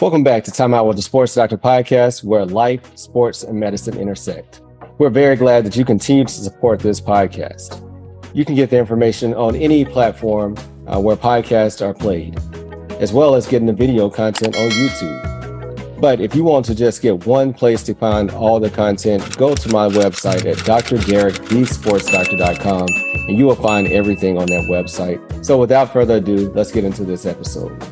Welcome back to Time Out with the Sports Doctor podcast, where life, sports, and medicine intersect. We're very glad that you continue to support this podcast. You can get the information on any platform uh, where podcasts are played, as well as getting the video content on YouTube. But if you want to just get one place to find all the content, go to my website at drderekthesportsdoctor.com and you will find everything on that website. So without further ado, let's get into this episode.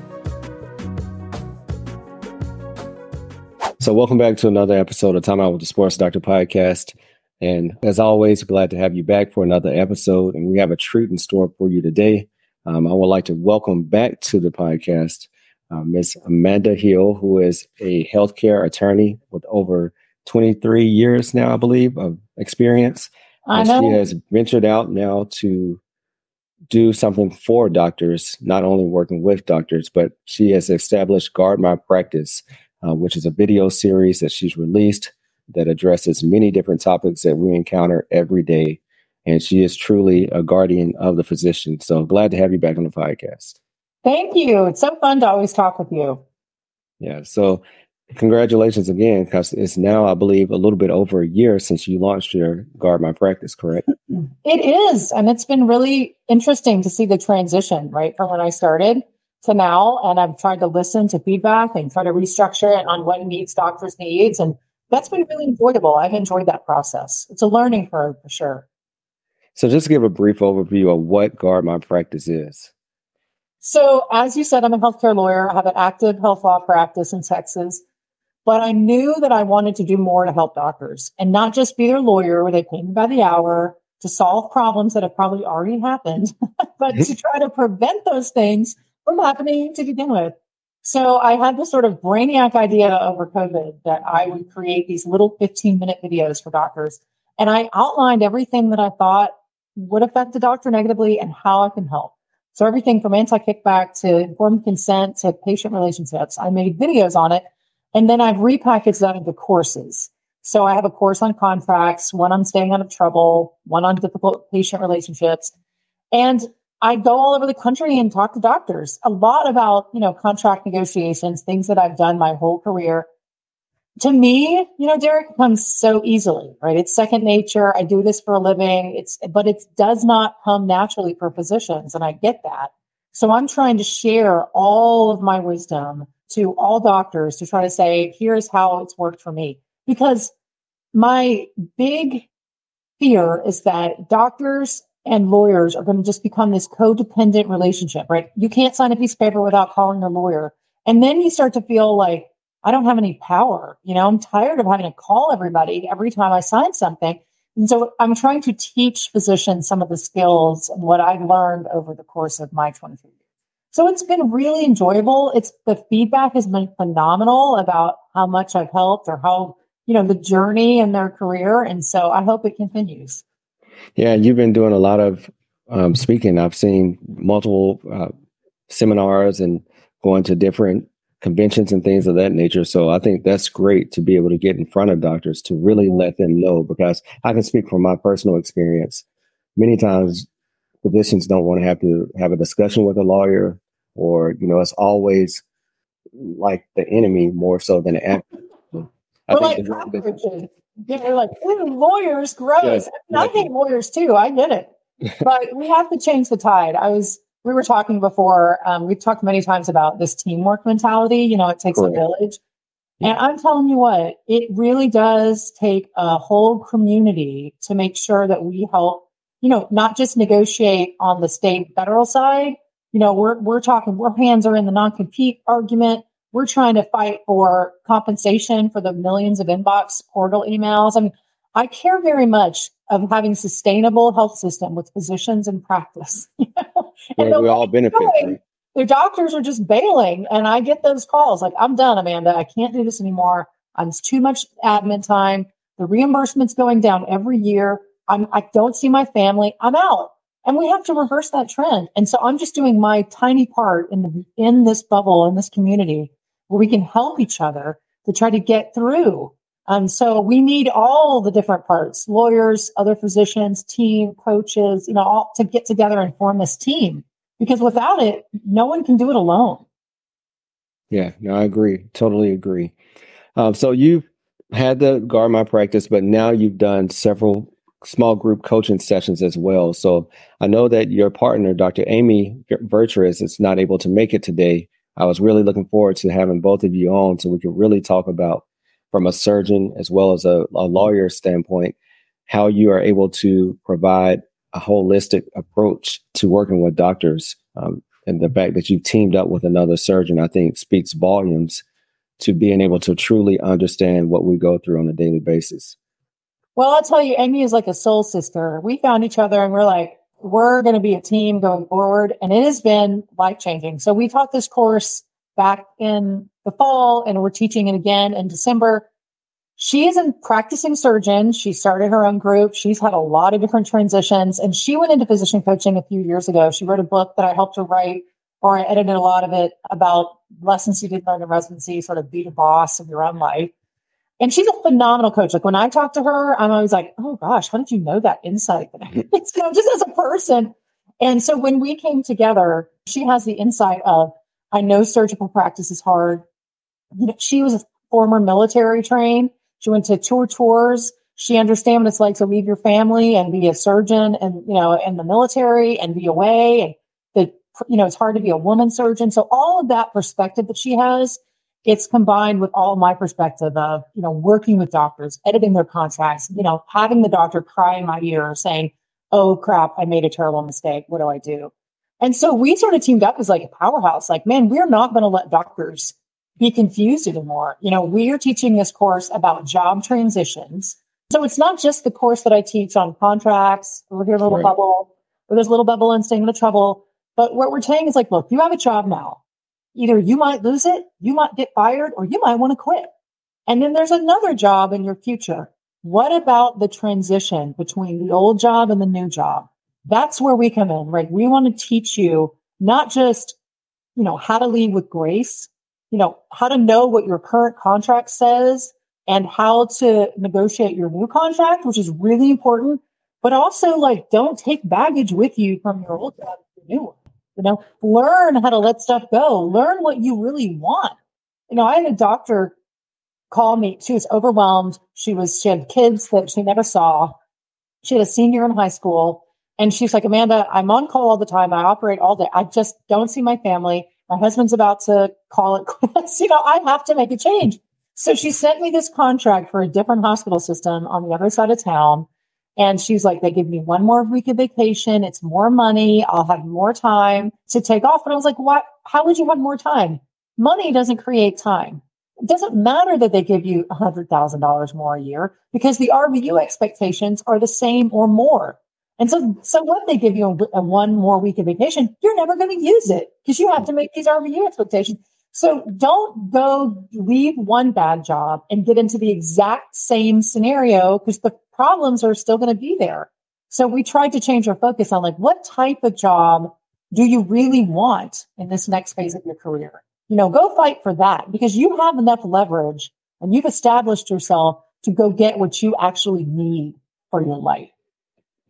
So, welcome back to another episode of Time Out with the Sports Doctor podcast. And as always, glad to have you back for another episode. And we have a treat in store for you today. Um, I would like to welcome back to the podcast uh, Ms. Amanda Hill, who is a healthcare attorney with over 23 years now, I believe, of experience. I know. She has ventured out now to do something for doctors, not only working with doctors, but she has established Guard My Practice, uh, which is a video series that she's released that addresses many different topics that we encounter every day. And she is truly a guardian of the physician. So glad to have you back on the podcast. Thank you. It's so fun to always talk with you. Yeah. So congratulations again, because it's now, I believe, a little bit over a year since you launched your Guard My Practice, correct? Mm-hmm. It is. And it's been really interesting to see the transition, right? From when I started to now. And I've tried to listen to feedback and try to restructure it on what meets doctors' needs. And that's been really enjoyable. I've enjoyed that process. It's a learning curve for sure. So just give a brief overview of what Guard My Practice is. So, as you said, I'm a healthcare lawyer. I have an active health law practice in Texas. But I knew that I wanted to do more to help doctors and not just be their lawyer where they pay me by the hour to solve problems that have probably already happened, but to mm-hmm. try to prevent those things from happening to begin with. So I had this sort of brainiac idea over COVID that I would create these little 15 minute videos for doctors. And I outlined everything that I thought would affect the doctor negatively and how I can help. So everything from anti-kickback to informed consent to patient relationships, I made videos on it. And then I've repackaged that into courses. So I have a course on contracts, one on staying out of trouble, one on difficult patient relationships. And I go all over the country and talk to doctors a lot about, you know, contract negotiations, things that I've done my whole career. To me, you know, Derek comes so easily, right? It's second nature. I do this for a living. It's, but it does not come naturally for physicians. And I get that. So I'm trying to share all of my wisdom to all doctors to try to say, here's how it's worked for me. Because my big fear is that doctors and lawyers are going to just become this codependent relationship, right? You can't sign a piece of paper without calling a lawyer. And then you start to feel like, I don't have any power. You know, I'm tired of having to call everybody every time I sign something. And so I'm trying to teach physicians some of the skills and what I've learned over the course of my 23 years. So it's been really enjoyable. It's the feedback has been phenomenal about how much I've helped or how, you know, the journey in their career. And so I hope it continues. Yeah, you've been doing a lot of um, speaking. I've seen multiple uh, seminars and going to different conventions and things of that nature. So I think that's great to be able to get in front of doctors to really let them know because I can speak from my personal experience. Many times physicians don't want to have to have a discussion with a lawyer or, you know, it's always like the enemy more so than the advocate. I well, think like cockroaches. They're like, lawyers, gross. Yeah, I, hate lawyers too. I get it. but we have to change the tide. I was, we were talking before, um, we've talked many times about this teamwork mentality. You know, it takes Correct. a village. Yeah. And I'm telling you what, it really does take a whole community to make sure that we help, you know, not just negotiate on the state federal side. You know, we're, we're talking, our hands are in the non-compete argument we're trying to fight for compensation for the millions of inbox portal emails. I mean, I care very much of having sustainable health system with physicians in practice. and we all benefit. Doing, their doctors are just bailing, and I get those calls like, "I'm done, Amanda. I can't do this anymore. I'm it's too much admin time. The reimbursement's going down every year. I'm I don't see my family. I'm out." And we have to reverse that trend. And so I'm just doing my tiny part in the in this bubble in this community where we can help each other to try to get through. Um, so we need all the different parts, lawyers, other physicians, team, coaches, you know, all to get together and form this team. Because without it, no one can do it alone. Yeah, no, I agree. Totally agree. Um, so you've had the guard my practice, but now you've done several small group coaching sessions as well. So I know that your partner, Dr. Amy Vertrees, is not able to make it today. I was really looking forward to having both of you on so we could really talk about, from a surgeon as well as a, a lawyer standpoint, how you are able to provide a holistic approach to working with doctors. Um, and the fact that you've teamed up with another surgeon, I think, speaks volumes to being able to truly understand what we go through on a daily basis. Well, I'll tell you, Amy is like a soul sister. We found each other and we're like, we're going to be a team going forward. And it has been life changing. So we taught this course back in the fall and we're teaching it again in December. She is a practicing surgeon. She started her own group. She's had a lot of different transitions and she went into physician coaching a few years ago. She wrote a book that I helped her write or I edited a lot of it about lessons you did learn in residency, sort of be the boss of your own life. And she's a phenomenal coach. Like when I talk to her, I'm always like, oh gosh, how did you know that insight? Mm-hmm. it's, you know, just as a person. And so when we came together, she has the insight of, I know surgical practice is hard. You know, she was a former military trained. She went to tour tours. She understands what it's like to leave your family and be a surgeon and, you know, in the military and be away. And the, you know, it's hard to be a woman surgeon. So all of that perspective that she has it's combined with all my perspective of, you know, working with doctors, editing their contracts, you know, having the doctor cry in my ear saying, Oh crap, I made a terrible mistake. What do I do? And so we sort of teamed up as like a powerhouse. Like, man, we're not going to let doctors be confused anymore. You know, we are teaching this course about job transitions. So it's not just the course that I teach on contracts or your little right. bubble or this little bubble and staying in the trouble. But what we're saying is like, look, you have a job now either you might lose it, you might get fired, or you might want to quit. And then there's another job in your future. What about the transition between the old job and the new job? That's where we come in, right? We want to teach you not just, you know, how to lead with grace, you know, how to know what your current contract says and how to negotiate your new contract, which is really important, but also like don't take baggage with you from your old job to your new one. You know, learn how to let stuff go. Learn what you really want. You know, I had a doctor call me. She was overwhelmed. She was, she had kids that she never saw. She had a senior in high school. And she's like, Amanda, I'm on call all the time. I operate all day. I just don't see my family. My husband's about to call it quits. you know, I have to make a change. So she sent me this contract for a different hospital system on the other side of town. And she's like, they give me one more week of vacation. It's more money. I'll have more time to take off. And I was like, what? How would you have more time? Money doesn't create time. It doesn't matter that they give you $100,000 more a year because the RVU expectations are the same or more. And so, so when they give you a, a one more week of vacation, you're never going to use it because you have to make these RVU expectations. So don't go leave one bad job and get into the exact same scenario because the problems are still going to be there. So we tried to change our focus on like, what type of job do you really want in this next phase of your career? You know, go fight for that because you have enough leverage and you've established yourself to go get what you actually need for your life.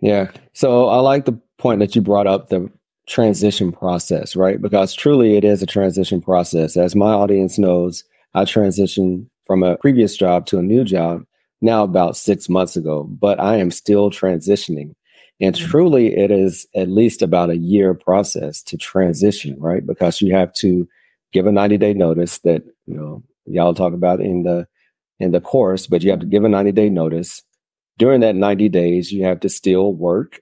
Yeah. So I like the point that you brought up the transition process, right? Because truly it is a transition process. As my audience knows, I transitioned from a previous job to a new job now about six months ago, but I am still transitioning. And truly, it is at least about a year process to transition, right? Because you have to give a 90 day notice that, you know, y'all talk about in the in the course, but you have to give a 90 day notice. During that 90 days, you have to still work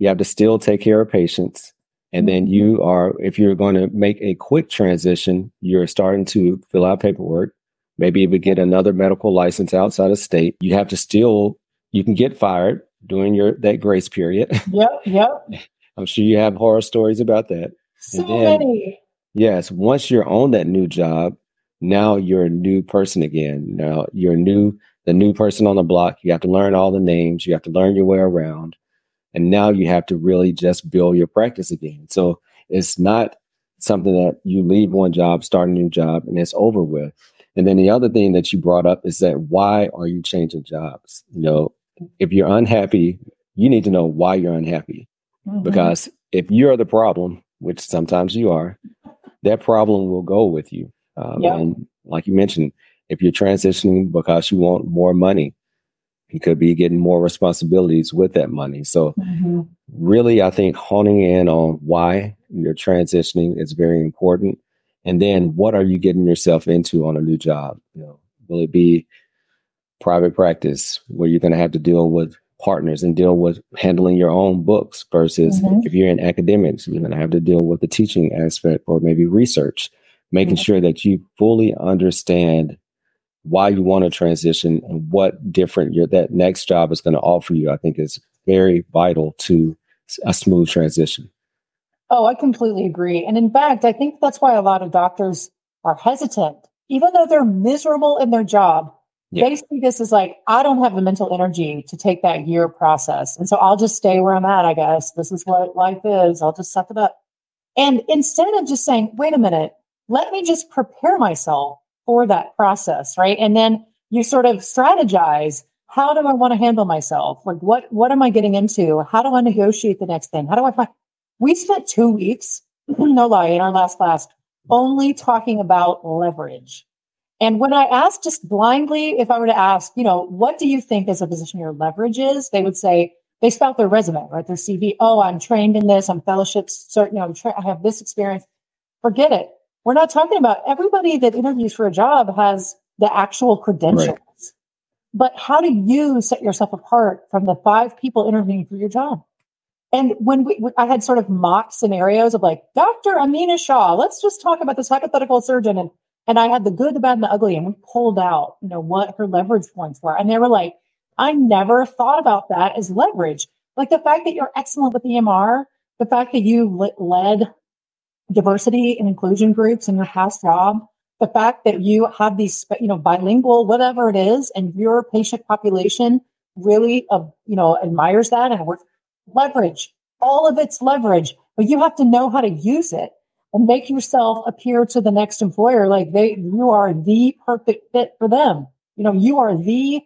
you have to still take care of patients. And then mm-hmm. you are, if you're going to make a quick transition, you're starting to fill out paperwork, maybe even get another medical license outside of state. You have to still, you can get fired during your that grace period. Yep, yep. I'm sure you have horror stories about that. So then, many. Yes, once you're on that new job, now you're a new person again. Now you're new, the new person on the block. You have to learn all the names. You have to learn your way around. And now you have to really just build your practice again. So it's not something that you leave one job, start a new job, and it's over with. And then the other thing that you brought up is that why are you changing jobs? You know, if you're unhappy, you need to know why you're unhappy. Mm-hmm. Because if you're the problem, which sometimes you are, that problem will go with you. Um, yep. And like you mentioned, if you're transitioning because you want more money, you could be getting more responsibilities with that money. So, mm-hmm. really, I think honing in on why you're transitioning is very important. And then, what are you getting yourself into on a new job? You know, will it be private practice where you're going to have to deal with partners and deal with handling your own books versus mm-hmm. if you're in academics, you're going to have to deal with the teaching aspect or maybe research, making mm-hmm. sure that you fully understand why you want to transition and what different your that next job is going to offer you. I think is very vital to a smooth transition. Oh, I completely agree. And in fact, I think that's why a lot of doctors are hesitant, even though they're miserable in their job yeah. Basically, this is like, I don't have the mental energy to take that year process. And so I'll just stay where I'm at, I guess. This is what life is. I'll just suck it up. And instead of just saying, wait a minute, let me just prepare myself for that process, right? And then you sort of strategize. How do I want to handle myself? Like, what, what am I getting into? How do I negotiate the next thing? How do I find? We spent two weeks, no lie, in our last class, only talking about leverage and when I asked just blindly, if I were to ask, you know, what do you think as a physician your leverage is? They would say, they spout their resume, right? Their CV. Oh, I'm trained in this. I'm fellowships. Certain, you know, tra- I have this experience. Forget it. We're not talking about everybody that interviews for a job has the actual credentials. Right. But how do you set yourself apart from the five people interviewing for your job? And when we, I had sort of mock scenarios of like, Dr. Amina Shaw, let's just talk about this hypothetical surgeon. And and I had the good, the bad, and the ugly, and we pulled out, you know, what her leverage points were. And they were like, I never thought about that as leverage. Like the fact that you're excellent with EMR, the fact that you led diversity and inclusion groups in your past job, the fact that you have these, you know, bilingual, whatever it is, and your patient population really, uh, you know, admires that and works leverage. All of it's leverage, but you have to know how to use it and make yourself appear to the next employer like they you are the perfect fit for them. You know, you are the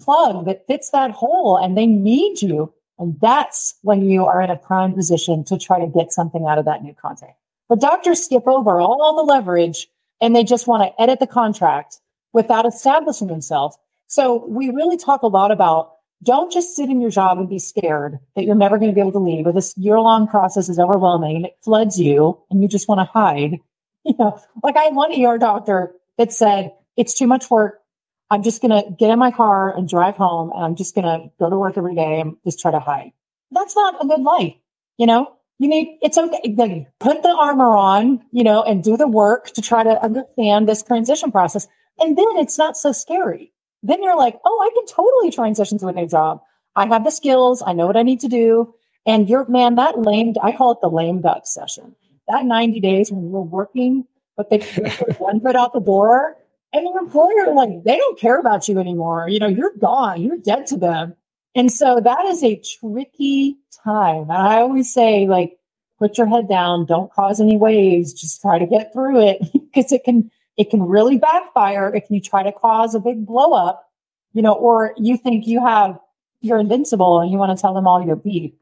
plug that fits that hole and they need you. And that's when you are in a prime position to try to get something out of that new contract. But doctors skip over all the leverage and they just want to edit the contract without establishing themselves. So we really talk a lot about don't just sit in your job and be scared that you're never going to be able to leave or this year long process is overwhelming and it floods you and you just want to hide. You know, like I had one ER doctor that said, it's too much work. I'm just going to get in my car and drive home and I'm just going to go to work every day and just try to hide. That's not a good life. You know, you need, it's okay. Put the armor on, you know, and do the work to try to understand this transition process. And then it's not so scary then you're like, oh, I can totally transition to a new job. I have the skills. I know what I need to do. And you're, man, that lame, I call it the lame duck session. That 90 days when you're working, but they put one foot out the door and your employer, like, they don't care about you anymore. You know, you're gone. You're dead to them. And so that is a tricky time. And I always say, like, put your head down. Don't cause any waves. Just try to get through it because it can, it can really backfire if you try to cause a big blow up, you know, or you think you have, you're invincible and you want to tell them all your beef.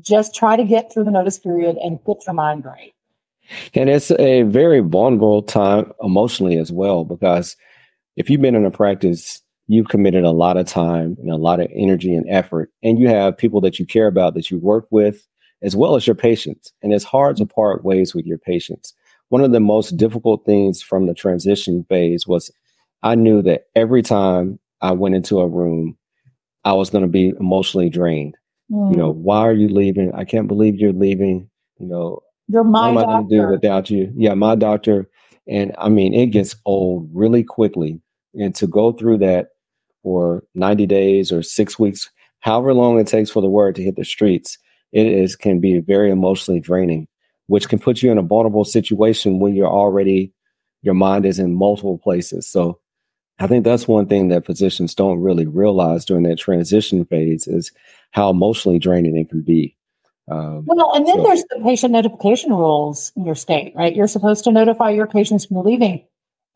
Just try to get through the notice period and get your mind right. And it's a very vulnerable time emotionally as well, because if you've been in a practice, you've committed a lot of time and a lot of energy and effort, and you have people that you care about that you work with, as well as your patients. And it's hard to part ways with your patients one of the most difficult things from the transition phase was I knew that every time I went into a room, I was going to be emotionally drained. Mm. You know, why are you leaving? I can't believe you're leaving. You know, you're my what am I going to do without you? Yeah, my doctor. And I mean, it gets old really quickly. And to go through that for 90 days or six weeks, however long it takes for the word to hit the streets, it is can be very emotionally draining which can put you in a vulnerable situation when you're already your mind is in multiple places. So I think that's one thing that physicians don't really realize during that transition phase is how emotionally draining it can be. Um, well, and then so. there's the patient notification rules in your state, right? You're supposed to notify your patients when you're leaving.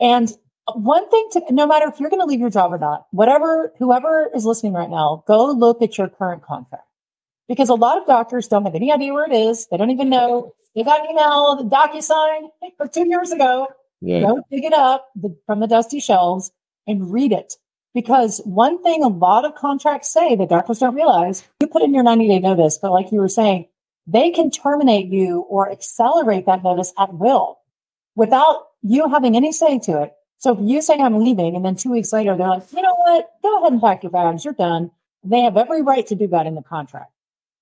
And one thing to no matter if you're going to leave your job or not, whatever, whoever is listening right now, go look at your current contract because a lot of doctors don't have any idea where it is. They don't even know They got an email, the DocuSign for two years ago. Yeah. Go pick it up the, from the dusty shelves and read it. Because one thing a lot of contracts say that doctors don't realize, you put in your 90 day notice, but like you were saying, they can terminate you or accelerate that notice at will without you having any say to it. So if you say I'm leaving and then two weeks later they're like, you know what, go ahead and pack your bags, you're done. They have every right to do that in the contract.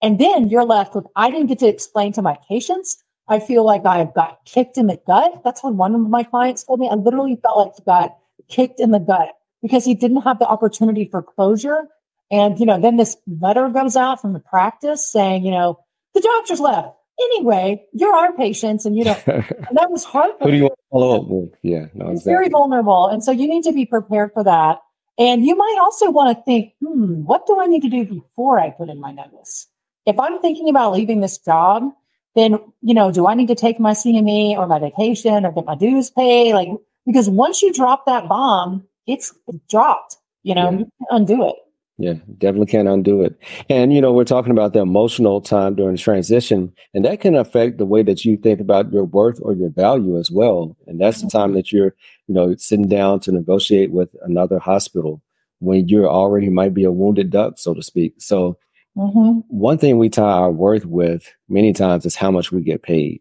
And then you're left with, I didn't get to explain to my patients. I feel like I got kicked in the gut. That's what one of my clients told me. I literally felt like got kicked in the gut because he didn't have the opportunity for closure. And, you know, then this letter goes out from the practice saying, you know, the doctor's left. Anyway, you're our patients and you know, that was hard. Who do you want to follow up with? Yeah. No, it's exactly. very vulnerable. And so you need to be prepared for that. And you might also want to think, hmm, what do I need to do before I put in my notice? If I'm thinking about leaving this job, then, you know, do I need to take my CME or my vacation or get my dues paid? Like, because once you drop that bomb, it's dropped, you know, yeah. you undo it. Yeah, definitely can't undo it. And, you know, we're talking about the emotional time during the transition, and that can affect the way that you think about your worth or your value as well. And that's the time that you're, you know, sitting down to negotiate with another hospital when you're already might be a wounded duck, so to speak. So, mm-hmm. one thing we tie our worth with many times is how much we get paid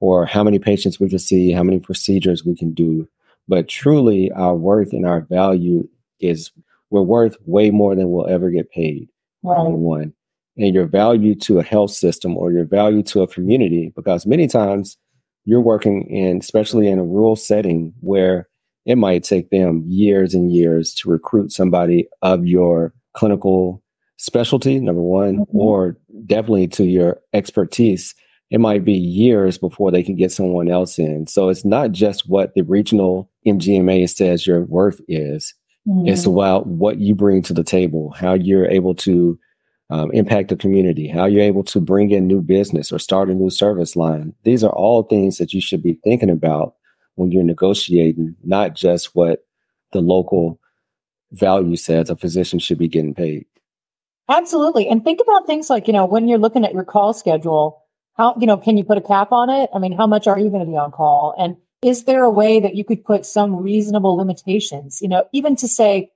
or how many patients we can see, how many procedures we can do. But truly, our worth and our value is we're worth way more than we'll ever get paid. Right. One. And your value to a health system or your value to a community, because many times you're working in, especially in a rural setting where it might take them years and years to recruit somebody of your clinical specialty, number one, mm-hmm. or definitely to your expertise. It might be years before they can get someone else in. So it's not just what the regional MGMA says your worth is. Mm-hmm. It's about what you bring to the table, how you're able to um, impact the community, how you're able to bring in new business or start a new service line. These are all things that you should be thinking about when you're negotiating, not just what the local value says a physician should be getting paid. Absolutely. And think about things like, you know, when you're looking at your call schedule, how, you know, can you put a cap on it? I mean, how much are you going to be on call? And is there a way that you could put some reasonable limitations? You know, even to say,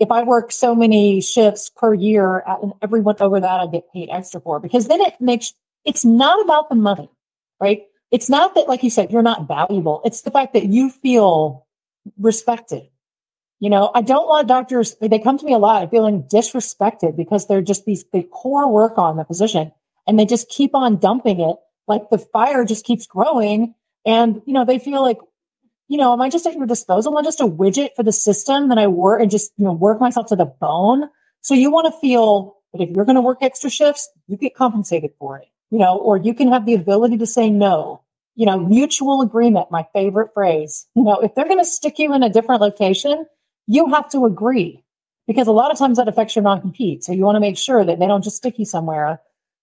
if I work so many shifts per year uh, and everyone over that I get paid extra for, because then it makes it's not about the money, right? It's not that, like you said, you're not valuable. It's the fact that you feel respected. You know, I don't want doctors, they come to me a lot feeling disrespected because they're just these, they pour work on the position and they just keep on dumping it. Like the fire just keeps growing and, you know, they feel like, you know, am I just at your disposal? Am I just a widget for the system that I work and just, you know, work myself to the bone? So you want to feel that if you're going to work extra shifts, you get compensated for it, you know, or you can have the ability to say no. You know, mutual agreement, my favorite phrase. You know, if they're going to stick you in a different location, you have to agree because a lot of times that affects your non-compete. So you want to make sure that they don't just stick you somewhere.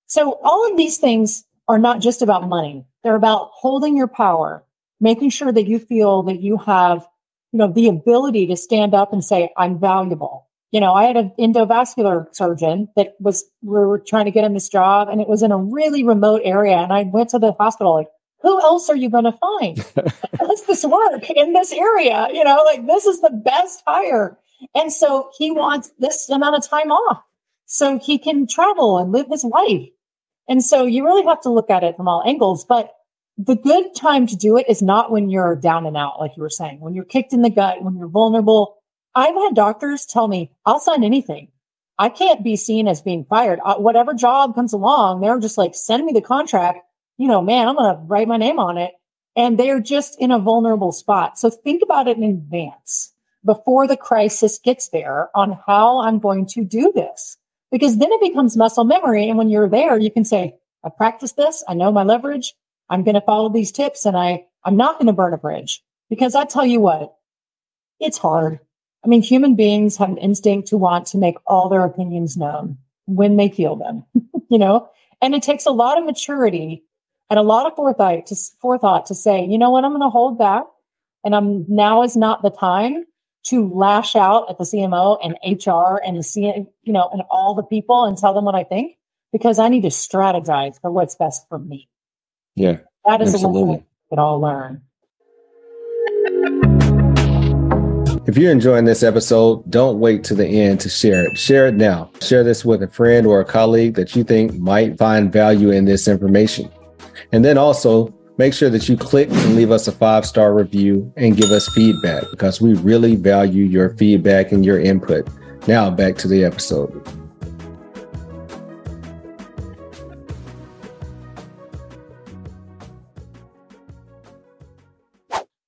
So all of these things are not just about money. They're about holding your power, making sure that you feel that you have, you know, the ability to stand up and say, I'm valuable. You know, I had an endovascular surgeon that was, we were trying to get him this job and it was in a really remote area. And I went to the hospital like, who else are you going to find? Does this work in this area? You know, like this is the best hire. And so he wants this amount of time off so he can travel and live his life. And so you really have to look at it from all angles. But the good time to do it is not when you're down and out, like you were saying, when you're kicked in the gut, when you're vulnerable. I've had doctors tell me, I'll sign anything. I can't be seen as being fired. Uh, whatever job comes along, they're just like, send me the contract. You know, man, I'm going to write my name on it. And they're just in a vulnerable spot. So think about it in advance before the crisis gets there on how I'm going to do this because then it becomes muscle memory. And when you're there, you can say, I practiced this. I know my leverage. I'm going to follow these tips and I, I'm not going to burn a bridge because I tell you what, it's hard. I mean, human beings have an instinct to want to make all their opinions known when they feel them, you know, and it takes a lot of maturity and a lot of forethought to forethought to say, you know what, I'm going to hold back and I'm now is not the time to lash out at the CMO and HR and the C, you know, and all the people and tell them what I think because I need to strategize for what's best for me. Yeah, That is Absolutely. a lesson we could all learn. If you're enjoying this episode, don't wait to the end to share it. Share it now. Share this with a friend or a colleague that you think might find value in this information. And then also make sure that you click and leave us a five star review and give us feedback because we really value your feedback and your input. Now back to the episode.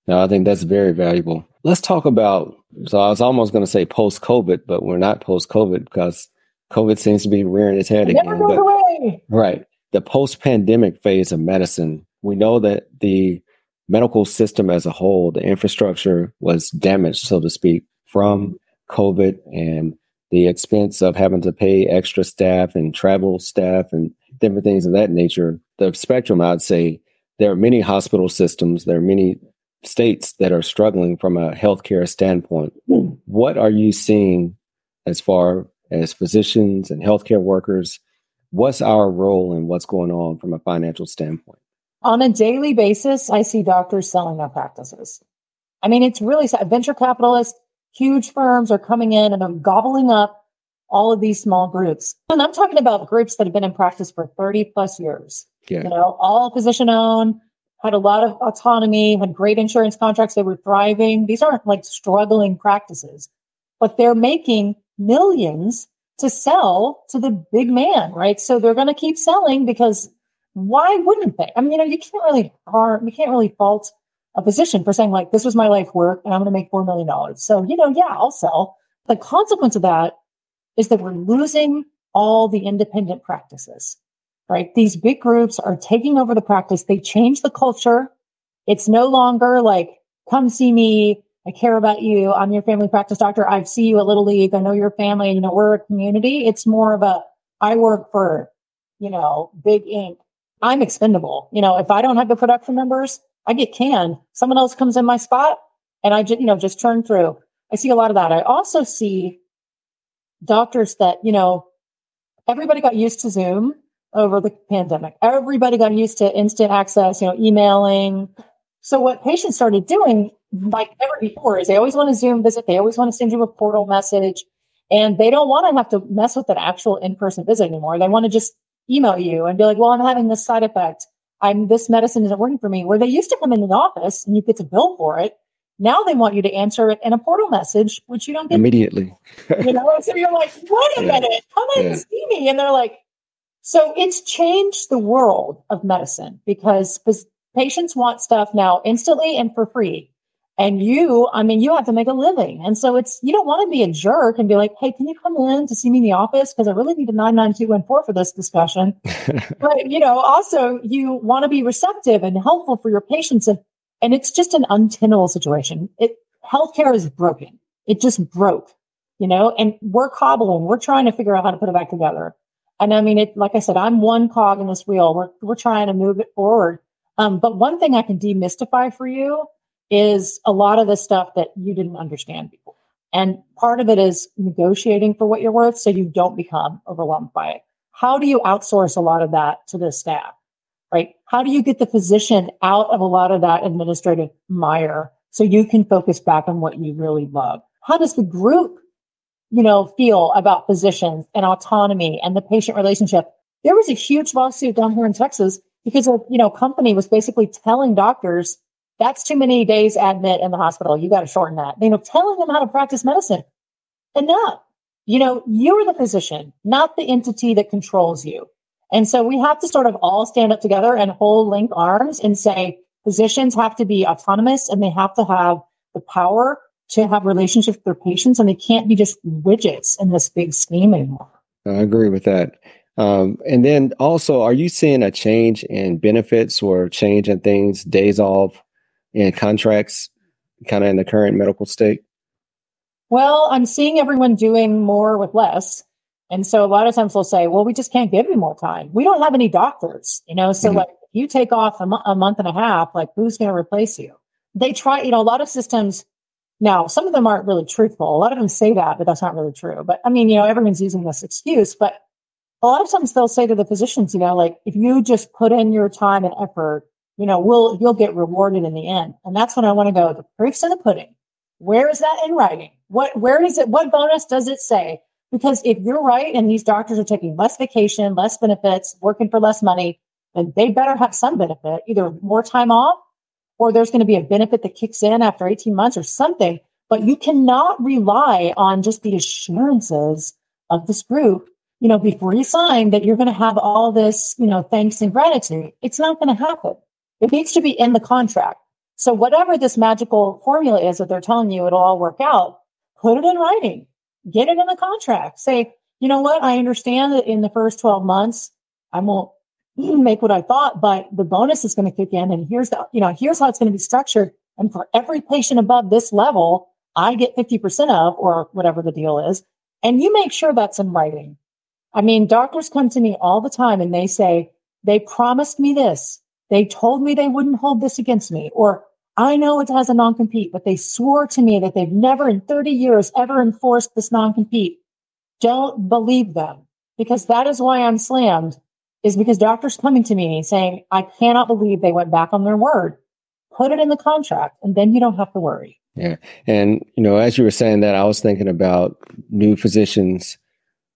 No, I think that's very valuable. Let's talk about. So I was almost going to say post COVID, but we're not post COVID because COVID seems to be rearing its head it again. Never goes but, away. Right, the post pandemic phase of medicine. We know that the medical system as a whole, the infrastructure was damaged, so to speak, from COVID and the expense of having to pay extra staff and travel staff and different things of that nature. The spectrum, I'd say, there are many hospital systems, there are many states that are struggling from a healthcare standpoint. Hmm. What are you seeing as far as physicians and healthcare workers? What's our role and what's going on from a financial standpoint? On a daily basis, I see doctors selling their practices. I mean, it's really sad. Venture capitalists, huge firms are coming in and are gobbling up all of these small groups. And I'm talking about groups that have been in practice for 30 plus years. Yeah. You know, all physician owned, had a lot of autonomy, had great insurance contracts. They were thriving. These aren't like struggling practices, but they're making millions to sell to the big man, right? So they're going to keep selling because why wouldn't they? I mean, you know, you can't really harm, you can't really fault a position for saying like, this was my life work and I'm going to make $4 million. So, you know, yeah, I'll sell. The consequence of that is that we're losing all the independent practices right? These big groups are taking over the practice. They change the culture. It's no longer like, come see me. I care about you. I'm your family practice doctor. I see you at Little League. I know your family. You know, we're a community. It's more of a, I work for, you know, big ink. I'm expendable. You know, if I don't have the production numbers, I get canned. Someone else comes in my spot and I just, you know, just turn through. I see a lot of that. I also see doctors that, you know, everybody got used to Zoom over the pandemic. Everybody got used to instant access, you know, emailing. So what patients started doing, like ever before, is they always want to Zoom visit. They always want to send you a portal message, and they don't want to have to mess with an actual in-person visit anymore. They want to just email you and be like, "Well, I'm having this side effect. I'm this medicine isn't working for me." Where they used to come in the office and you get to bill for it. Now they want you to answer it in a portal message, which you don't get immediately. you know, so you're like, "Wait a yeah. minute, come in yeah. and see me," and they're like, so it's changed the world of medicine because patients want stuff now instantly and for free. And you, I mean, you have to make a living. And so it's, you don't want to be a jerk and be like, hey, can you come in to see me in the office? Because I really need a 99214 for this discussion. but, you know, also you want to be receptive and helpful for your patients. And, and it's just an untenable situation. It, healthcare is broken. It just broke, you know, and we're cobbling. We're trying to figure out how to put it back together. And I mean, it, like I said, I'm one cog in this wheel. We're, we're trying to move it forward. Um, but one thing I can demystify for you is a lot of the stuff that you didn't understand before. And part of it is negotiating for what you're worth so you don't become overwhelmed by it. How do you outsource a lot of that to the staff? Right? How do you get the physician out of a lot of that administrative mire so you can focus back on what you really love? How does the group you know, feel about physicians and autonomy and the patient relationship. There was a huge lawsuit down here in Texas because a, you know, company was basically telling doctors that's too many days admit in the hospital. You got to shorten that. You know, telling them how to practice medicine. Enough. You know, you're the physician, not the entity that controls you. And so we have to sort of all stand up together and hold link arms and say physicians have to be autonomous and they have to have the power to have relationships with their patients and they can't be just widgets in this big scheme anymore. I agree with that. Um, and then also, are you seeing a change in benefits or change in things, days off and contracts, kind of in the current medical state? Well, I'm seeing everyone doing more with less. And so a lot of times they'll say, well, we just can't give you more time. We don't have any doctors, you know? So mm-hmm. like if you take off a, mo- a month and a half, like who's going to replace you? They try, you know, a lot of systems now, some of them aren't really truthful. A lot of them say that, but that's not really true. But I mean, you know, everyone's using this excuse, but a lot of times they'll say to the physicians, you know, like if you just put in your time and effort, you know, we'll you'll get rewarded in the end. And that's when I want to go. The proof's in the pudding. Where is that in writing? What where is it? What bonus does it say? Because if you're right and these doctors are taking less vacation, less benefits, working for less money, then they better have some benefit, either more time off or there's going to be a benefit that kicks in after 18 months or something. But you cannot rely on just the assurances of this group, you know, before you sign that you're going to have all this, you know, thanks and gratitude. It's not going to happen. It needs to be in the contract. So whatever this magical formula is that they're telling you it'll all work out, put it in writing, get it in the contract. Say, you know what? I understand that in the first 12 months, I won't make what I thought, but the bonus is going to kick in. And here's the, you know, here's how it's going to be structured. And for every patient above this level, I get 50% of, or whatever the deal is. And you make sure that's in writing. I mean, doctors come to me all the time and they say, they promised me this. They told me they wouldn't hold this against me, or I know it has a non compete, but they swore to me that they've never in 30 years ever enforced this non compete. Don't believe them because that is why I'm slammed is because doctors coming to me saying, I cannot believe they went back on their word. Put it in the contract and then you don't have to worry. Yeah. And, you know, as you were saying that, I was thinking about new physicians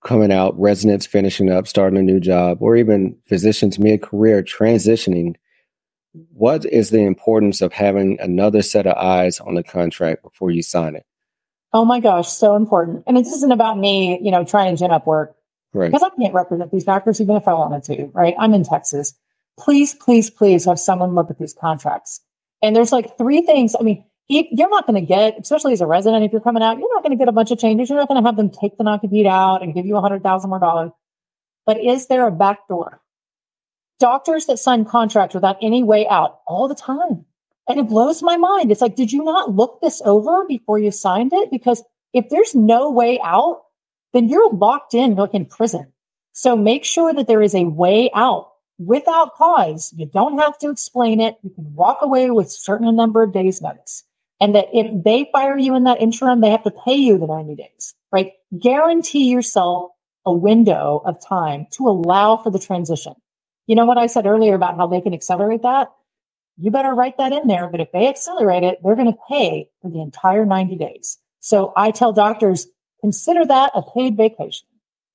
coming out, residents finishing up, starting a new job, or even physicians mid career transitioning what is the importance of having another set of eyes on the contract before you sign it? Oh my gosh, so important. And this isn't about me, you know, trying to gin up work. Right. Because I can't represent these doctors even if I wanted to, right? I'm in Texas. Please, please, please have someone look at these contracts. And there's like three things. I mean, you're not going to get, especially as a resident, if you're coming out, you're not going to get a bunch of changes. You're not going to have them take the non-compete out and give you a hundred thousand more dollars. But is there a back door? doctors that sign contracts without any way out all the time. And it blows my mind. It's like, did you not look this over before you signed it? Because if there's no way out, then you're locked in like in prison. So make sure that there is a way out without cause. You don't have to explain it. You can walk away with a certain number of days notice. And that if mm-hmm. they fire you in that interim, they have to pay you the 90 days, right? Guarantee yourself a window of time to allow for the transition. You know what I said earlier about how they can accelerate that? You better write that in there. But if they accelerate it, they're going to pay for the entire 90 days. So I tell doctors, consider that a paid vacation,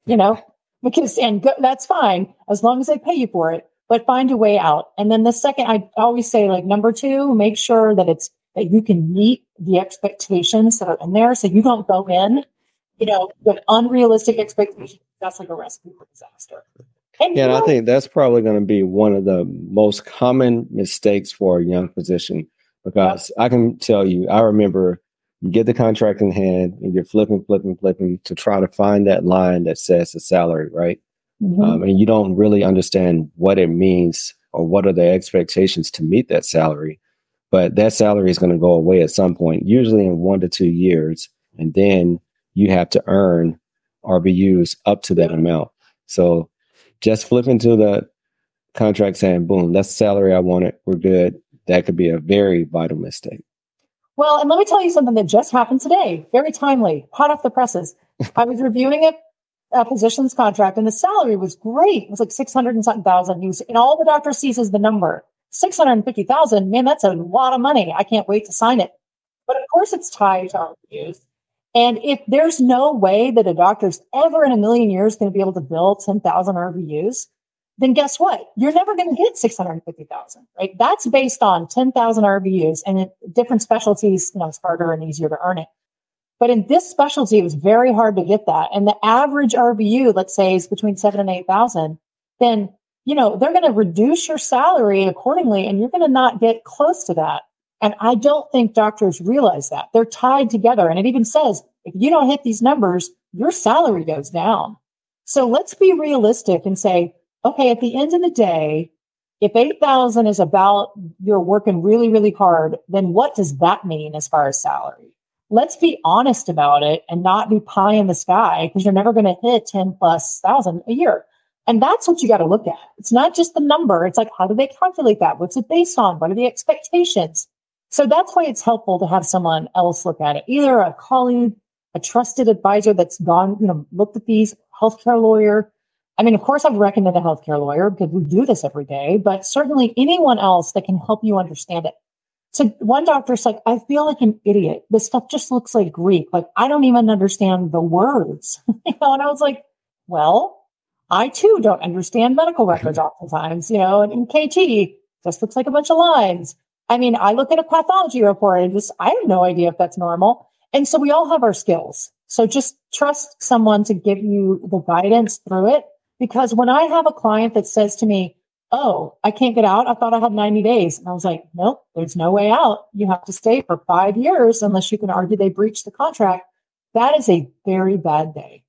you know, because, and go, that's fine as long as they pay you for it, but find a way out. And then the second, I always say like number two, make sure that it's, that you can meet the expectations that are in there. So you don't go in, you know, with unrealistic expectations. That's like a recipe for disaster. And yeah, and I think that's probably going to be one of the most common mistakes for a young physician because I can tell you, I remember you get the contract in hand and you're flipping, flipping, flipping to try to find that line that says the salary, right? Mm-hmm. Um, and you don't really understand what it means or what are the expectations to meet that salary. But that salary is going to go away at some point, usually in one to two years. And then you have to earn RVUs up to that amount. So just flipping to the contract saying, boom, that's the salary I wanted. We're good. That could be a very vital mistake. Well, and let me tell you something that just happened today. Very timely, hot off the presses. I was reviewing a, a physician's contract and the salary was great. It was like 600 and something thousand. and all the doctor sees is the number 650,000. Man, that's a lot of money. I can't wait to sign it. But of course, it's tied to our reviews. And if there's no way that a doctor's ever in a million years going to be able to bill 10,000 RVUs, then guess what? You're never going to get 650,000, right? That's based on 10,000 RVUs and in different specialties, you know, it's harder and easier to earn it. But in this specialty, it was very hard to get that. And the average RVU, let's say, is between seven and 8,000. Then, you know, they're going to reduce your salary accordingly and you're going to not get close to that. And I don't think doctors realize that they're tied together. And it even says, if you don't hit these numbers, your salary goes down. So let's be realistic and say, okay, at the end of the day, if 8,000 is about you're working really, really hard, then what does that mean as far as salary? Let's be honest about it and not be pie in the sky because you're never going to hit 10 plus thousand a year. And that's what you got to look at. It's not just the number. It's like, how do they calculate that? What's it based on? What are the expectations? So that's why it's helpful to have someone else look at it, either a colleague, a trusted advisor that's gone, you know, looked at these, healthcare lawyer. I mean, of course, I've recommended a healthcare lawyer because we do this every day, but certainly anyone else that can help you understand it. So one doctor's like, I feel like an idiot. This stuff just looks like Greek. Like I don't even understand the words. you know, and I was like, well, I too don't understand medical records oftentimes, you know, and EKG just looks like a bunch of lines. I mean, I look at a pathology report and just, I have no idea if that's normal. And so we all have our skills. So just trust someone to give you the guidance through it. Because when I have a client that says to me, Oh, I can't get out. I thought I had 90 days. And I was like, Nope, there's no way out. You have to stay for five years unless you can argue they breached the contract. That is a very bad day.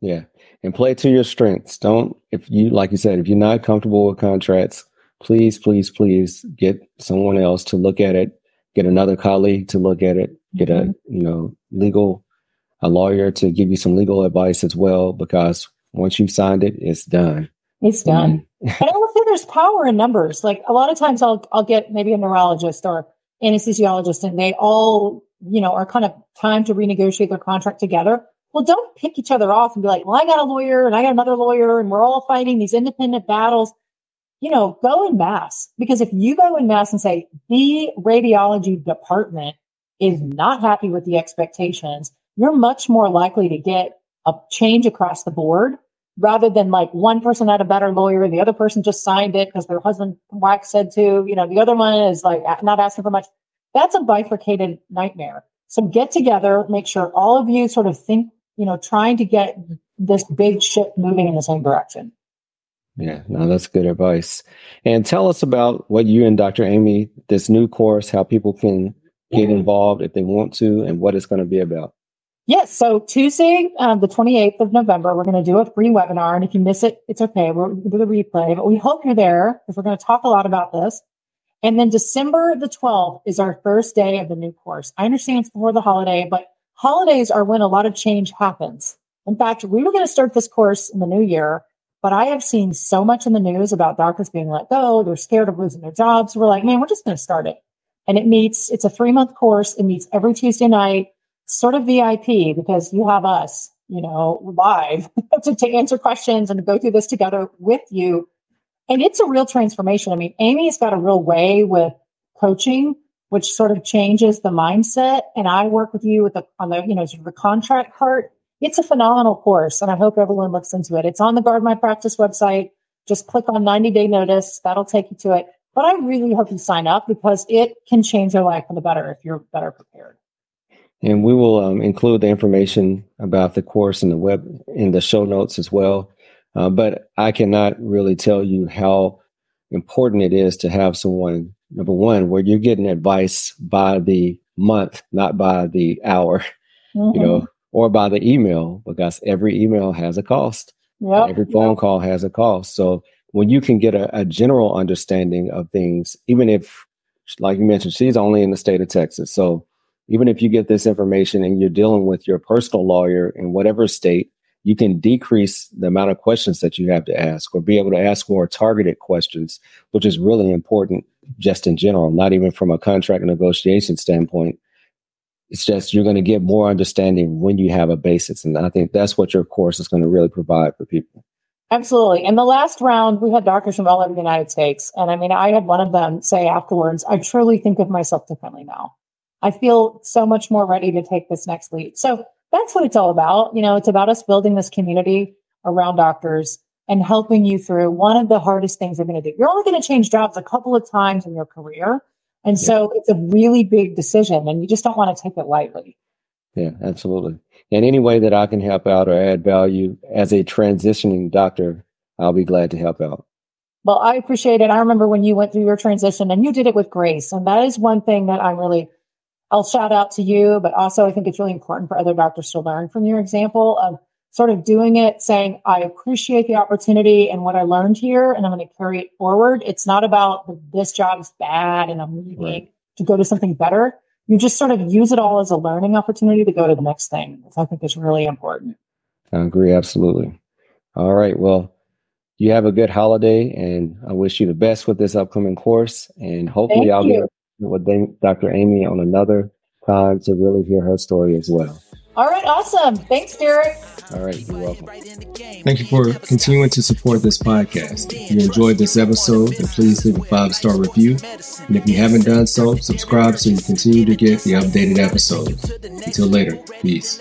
Yeah. And play to your strengths. Don't, if you, like you said, if you're not comfortable with contracts, please, please, please get someone else to look at it, get another colleague to look at it, get mm-hmm. a, you know, legal, a lawyer to give you some legal advice as well, because once you've signed it, it's done. It's done. and I will say there's power in numbers. Like a lot of times I'll I'll get maybe a neurologist or anesthesiologist and they all, you know, are kind of time to renegotiate their contract together. Well, don't pick each other off and be like, well, I got a lawyer and I got another lawyer and we're all fighting these independent battles. You know, go in mass because if you go in mass and say the radiology department is not happy with the expectations, you're much more likely to get a change across the board rather than like one person had a better lawyer and the other person just signed it because their husband wife said to, you know, the other one is like not asking for much. That's a bifurcated nightmare. So get together, make sure all of you sort of think, you know, trying to get this big ship moving in the same direction. Yeah, no, that's good advice. And tell us about what you and Dr. Amy, this new course, how people can get involved if they want to, and what it's going to be about. Yes. So Tuesday, um, the 28th of November, we're going to do a free webinar. And if you miss it, it's okay. We'll do the replay, but we hope you're there because we're going to talk a lot about this. And then December the 12th is our first day of the new course. I understand it's before the holiday, but holidays are when a lot of change happens. In fact, we were going to start this course in the new year, but I have seen so much in the news about doctors being let go. They're scared of losing their jobs. We're like, man, we're just going to start it. And it meets, it's a three month course. It meets every Tuesday night sort of VIP because you have us, you know, live to, to answer questions and to go through this together with you. And it's a real transformation. I mean, Amy's got a real way with coaching, which sort of changes the mindset. And I work with you with the, on the, you know, sort of the contract part. It's a phenomenal course and I hope everyone looks into it. It's on the Guard My Practice website. Just click on 90 day notice. That'll take you to it. But I really hope you sign up because it can change your life for the better if you're better prepared. And we will um, include the information about the course in the web in the show notes as well. Uh, but I cannot really tell you how important it is to have someone, number one, where you're getting advice by the month, not by the hour, mm-hmm. you know, or by the email, because every email has a cost. Yep. Every phone yep. call has a cost. So when you can get a, a general understanding of things, even if, like you mentioned, she's only in the state of Texas. So even if you get this information and you're dealing with your personal lawyer in whatever state, you can decrease the amount of questions that you have to ask or be able to ask more targeted questions, which is really important just in general, not even from a contract negotiation standpoint. It's just you're going to get more understanding when you have a basis. And I think that's what your course is going to really provide for people. Absolutely. In the last round, we had doctors from all over the United States. And I mean, I had one of them say afterwards, I truly think of myself differently now. I feel so much more ready to take this next leap. So that's what it's all about. You know, it's about us building this community around doctors and helping you through one of the hardest things they're going to do. You're only going to change jobs a couple of times in your career. And yeah. so it's a really big decision and you just don't want to take it lightly. Yeah, absolutely. And any way that I can help out or add value as a transitioning doctor, I'll be glad to help out. Well, I appreciate it. I remember when you went through your transition and you did it with grace. And that is one thing that I'm really I'll shout out to you, but also I think it's really important for other doctors to learn from your example of sort of doing it, saying, I appreciate the opportunity and what I learned here, and I'm going to carry it forward. It's not about this job is bad and I'm leaving right. to go to something better. You just sort of use it all as a learning opportunity to go to the next thing, which I think is really important. I agree, absolutely. All right. Well, you have a good holiday, and I wish you the best with this upcoming course. And hopefully, Thank I'll you. get with Dr. Amy on another time to really hear her story as well. All right, awesome. Thanks, Derek. All right, you're welcome. Thank you for continuing to support this podcast. If you enjoyed this episode, then please leave a five star review. And if you haven't done so, subscribe so you continue to get the updated episodes. Until later, peace.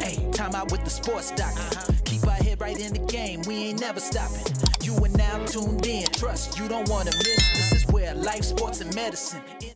Hey, time out with the sports doctor. Keep our head right in the game. We ain't never stopping. You are now tuned in. Trust you don't want to miss. This is where life, sports, and medicine.